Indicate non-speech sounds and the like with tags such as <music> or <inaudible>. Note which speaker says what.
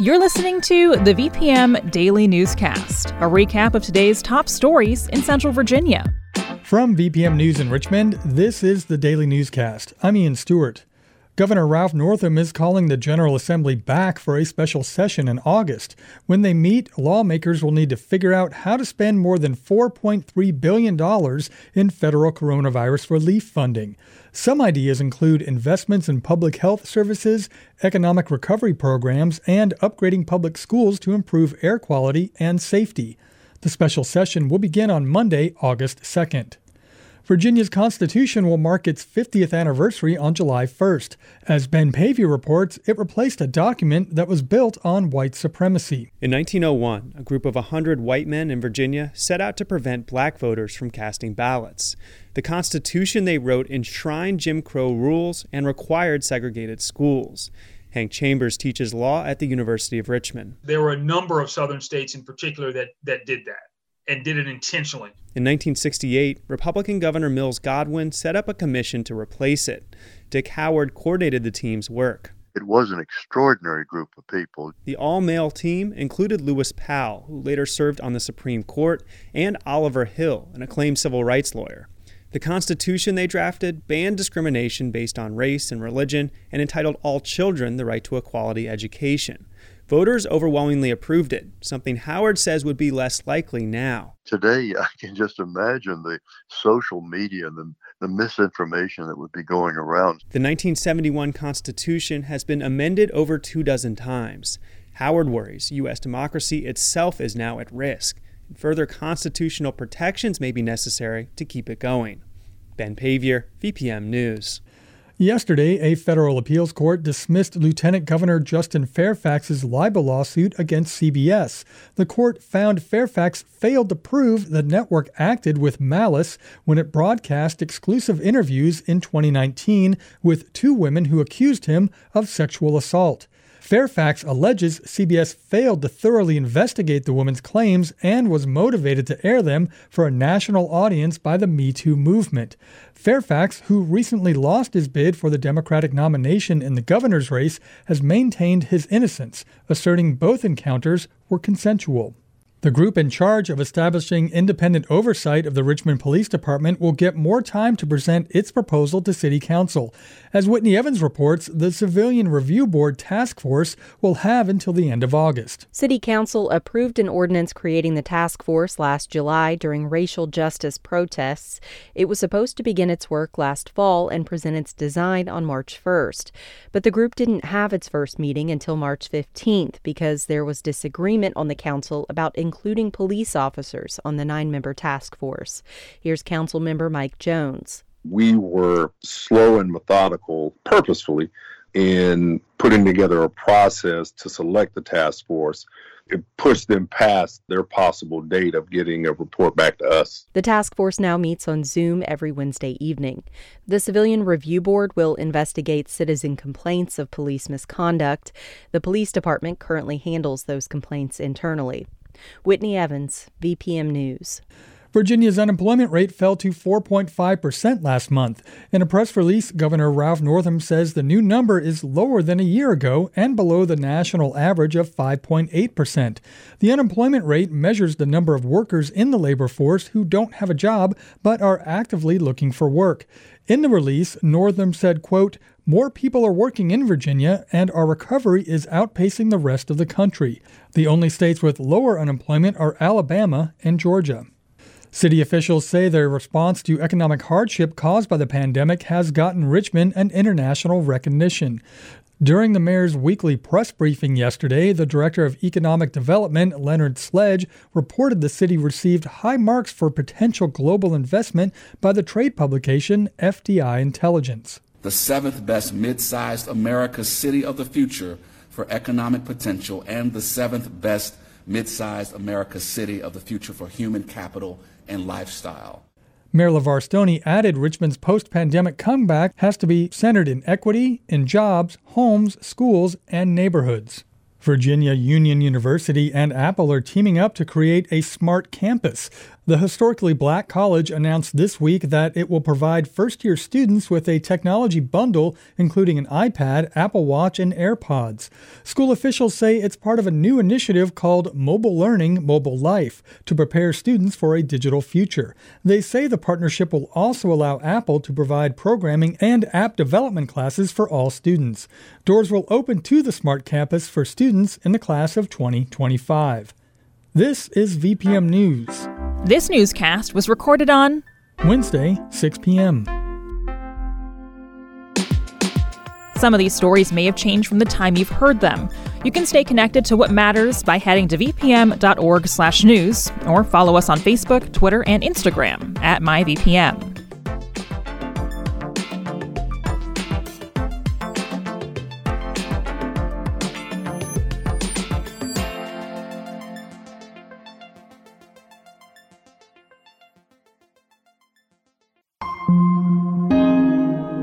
Speaker 1: You're listening to the VPM Daily Newscast, a recap of today's top stories in Central Virginia.
Speaker 2: From VPM News in Richmond, this is the Daily Newscast. I'm Ian Stewart. Governor Ralph Northam is calling the General Assembly back for a special session in August. When they meet, lawmakers will need to figure out how to spend more than $4.3 billion in federal coronavirus relief funding. Some ideas include investments in public health services, economic recovery programs, and upgrading public schools to improve air quality and safety. The special session will begin on Monday, August 2nd. Virginia's Constitution will mark its 50th anniversary on July 1st. As Ben Paviour reports, it replaced a document that was built on white supremacy.
Speaker 3: In 1901, a group of 100 white men in Virginia set out to prevent black voters from casting ballots. The Constitution they wrote enshrined Jim Crow rules and required segregated schools. Hank Chambers teaches law at the University of Richmond.
Speaker 4: There were a number of southern states in particular that, that did that and did it intentionally.
Speaker 3: In 1968, Republican Governor Mills Godwin set up a commission to replace it. Dick Howard coordinated the team's work.
Speaker 5: It was an extraordinary group of people.
Speaker 3: The all male team included Lewis Powell, who later served on the Supreme Court, and Oliver Hill, an acclaimed civil rights lawyer. The Constitution they drafted banned discrimination based on race and religion and entitled all children the right to a quality education. Voters overwhelmingly approved it, something Howard says would be less likely now.
Speaker 5: Today, <laughs> I can just imagine the social media and the, the misinformation that would be going around.
Speaker 3: The 1971 Constitution has been amended over two dozen times. Howard worries U.S. democracy itself is now at risk, and further constitutional protections may be necessary to keep it going. Ben Paviour, VPM News.
Speaker 2: Yesterday, a federal appeals court dismissed Lieutenant Governor Justin Fairfax's libel lawsuit against CBS. The court found Fairfax failed to prove the network acted with malice when it broadcast exclusive interviews in 2019 with two women who accused him of sexual assault. Fairfax alleges CBS failed to thoroughly investigate the woman's claims and was motivated to air them for a national audience by the Me Too movement. Fairfax, who recently lost his bid for the Democratic nomination in the governor's race, has maintained his innocence, asserting both encounters were consensual. The group in charge of establishing independent oversight of the Richmond Police Department will get more time to present its proposal to City Council. As Whitney Evans reports, the Civilian Review Board task force will have until the end of August.
Speaker 6: City Council approved an ordinance creating the task force last July during racial justice protests. It was supposed to begin its work last fall and present its design on March 1st. But the group didn't have its first meeting until March 15th because there was disagreement on the council about including police officers on the nine member task force. Here's Council Member Mike Jones.
Speaker 7: We were slow and methodical purposefully in putting together a process to select the task force it pushed them past their possible date of getting a report back to us.
Speaker 6: The task force now meets on Zoom every Wednesday evening. The Civilian Review Board will investigate citizen complaints of police misconduct. The police department currently handles those complaints internally. Whitney Evans, VPM News.
Speaker 2: Virginia's unemployment rate fell to 4.5% last month. In a press release, Governor Ralph Northam says the new number is lower than a year ago and below the national average of 5.8%. The unemployment rate measures the number of workers in the labor force who don't have a job but are actively looking for work. In the release, Northam said, quote, more people are working in Virginia, and our recovery is outpacing the rest of the country. The only states with lower unemployment are Alabama and Georgia. City officials say their response to economic hardship caused by the pandemic has gotten Richmond an international recognition. During the mayor's weekly press briefing yesterday, the director of economic development, Leonard Sledge, reported the city received high marks for potential global investment by the trade publication FDI Intelligence.
Speaker 8: The seventh best mid sized America city of the future for economic potential and the seventh best mid-sized America city of the future for human capital and lifestyle.
Speaker 2: Mayor LeVar Stoney added Richmond's post pandemic comeback has to be centered in equity, in jobs, homes, schools, and neighborhoods. Virginia Union University and Apple are teaming up to create a smart campus. The historically black college announced this week that it will provide first year students with a technology bundle, including an iPad, Apple Watch, and AirPods. School officials say it's part of a new initiative called Mobile Learning, Mobile Life to prepare students for a digital future. They say the partnership will also allow Apple to provide programming and app development classes for all students. Doors will open to the Smart Campus for students in the class of 2025. This is VPM News.
Speaker 1: This newscast was recorded on
Speaker 2: Wednesday, 6 p.m.
Speaker 1: Some of these stories may have changed from the time you've heard them. You can stay connected to what matters by heading to vpm.org/news or follow us on Facebook, Twitter, and Instagram at myvpm.